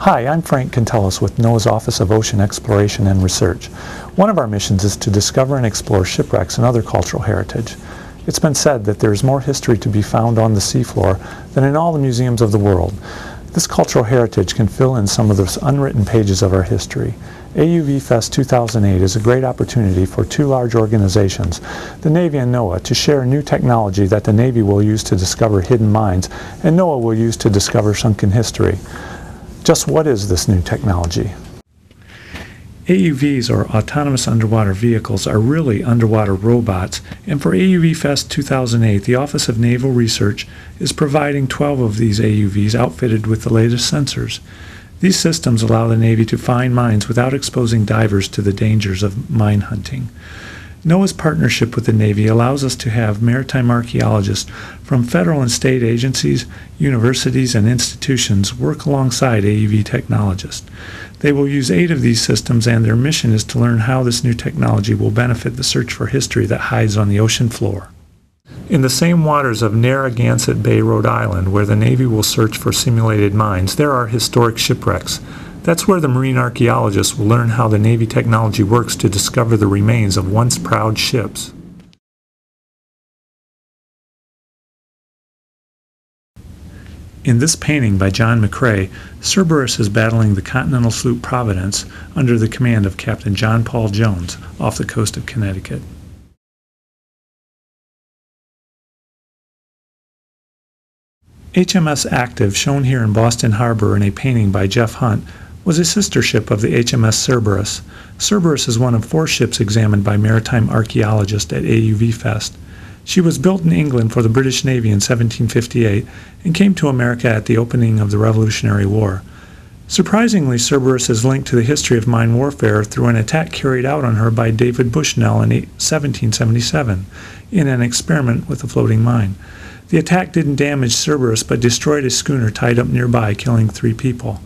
Hi, I'm Frank Cantelas with NOAA's Office of Ocean Exploration and Research. One of our missions is to discover and explore shipwrecks and other cultural heritage. It's been said that there is more history to be found on the seafloor than in all the museums of the world. This cultural heritage can fill in some of the unwritten pages of our history. AUV Fest 2008 is a great opportunity for two large organizations, the Navy and NOAA, to share new technology that the Navy will use to discover hidden mines and NOAA will use to discover sunken history. Just what is this new technology? AUVs, or Autonomous Underwater Vehicles, are really underwater robots, and for AUV Fest 2008, the Office of Naval Research is providing 12 of these AUVs outfitted with the latest sensors. These systems allow the Navy to find mines without exposing divers to the dangers of mine hunting. NOAA's partnership with the Navy allows us to have maritime archaeologists from federal and state agencies, universities, and institutions work alongside AUV technologists. They will use eight of these systems, and their mission is to learn how this new technology will benefit the search for history that hides on the ocean floor. In the same waters of Narragansett Bay, Rhode Island, where the Navy will search for simulated mines, there are historic shipwrecks. That's where the marine archaeologists will learn how the Navy technology works to discover the remains of once proud ships. In this painting by John McCrae, Cerberus is battling the continental sloop Providence under the command of Captain John Paul Jones off the coast of Connecticut. HMS Active, shown here in Boston Harbor in a painting by Jeff Hunt, was a sister ship of the HMS Cerberus. Cerberus is one of four ships examined by maritime archaeologists at AUV Fest. She was built in England for the British Navy in 1758 and came to America at the opening of the Revolutionary War. Surprisingly, Cerberus is linked to the history of mine warfare through an attack carried out on her by David Bushnell in 1777 in an experiment with a floating mine. The attack didn't damage Cerberus but destroyed a schooner tied up nearby, killing three people.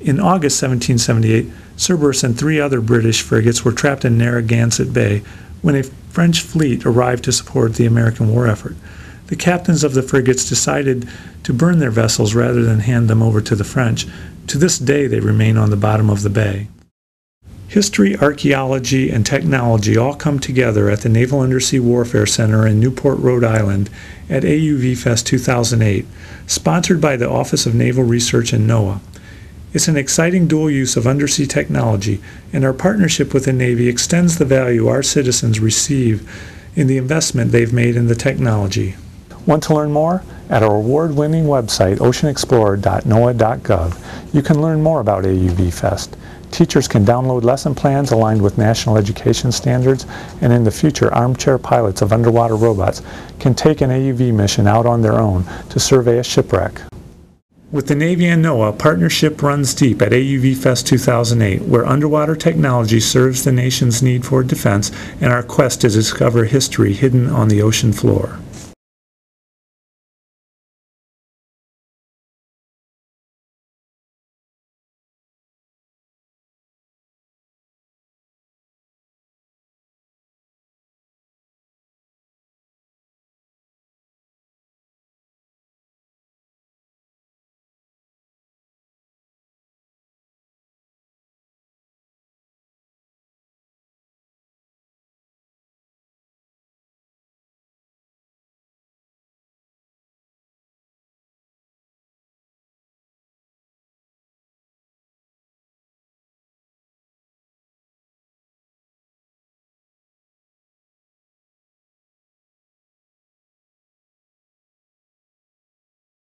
In August 1778, Cerberus and three other British frigates were trapped in Narragansett Bay when a French fleet arrived to support the American war effort. The captains of the frigates decided to burn their vessels rather than hand them over to the French. To this day, they remain on the bottom of the bay. History, archaeology, and technology all come together at the Naval Undersea Warfare Center in Newport, Rhode Island at AUV Fest 2008, sponsored by the Office of Naval Research and NOAA. It's an exciting dual use of undersea technology, and our partnership with the Navy extends the value our citizens receive in the investment they've made in the technology. Want to learn more? At our award-winning website, oceanexplorer.noaa.gov, you can learn more about AUV Fest. Teachers can download lesson plans aligned with national education standards, and in the future, armchair pilots of underwater robots can take an AUV mission out on their own to survey a shipwreck. With the Navy and NOAA, partnership runs deep at AUV Fest 2008, where underwater technology serves the nation's need for defense and our quest to discover history hidden on the ocean floor.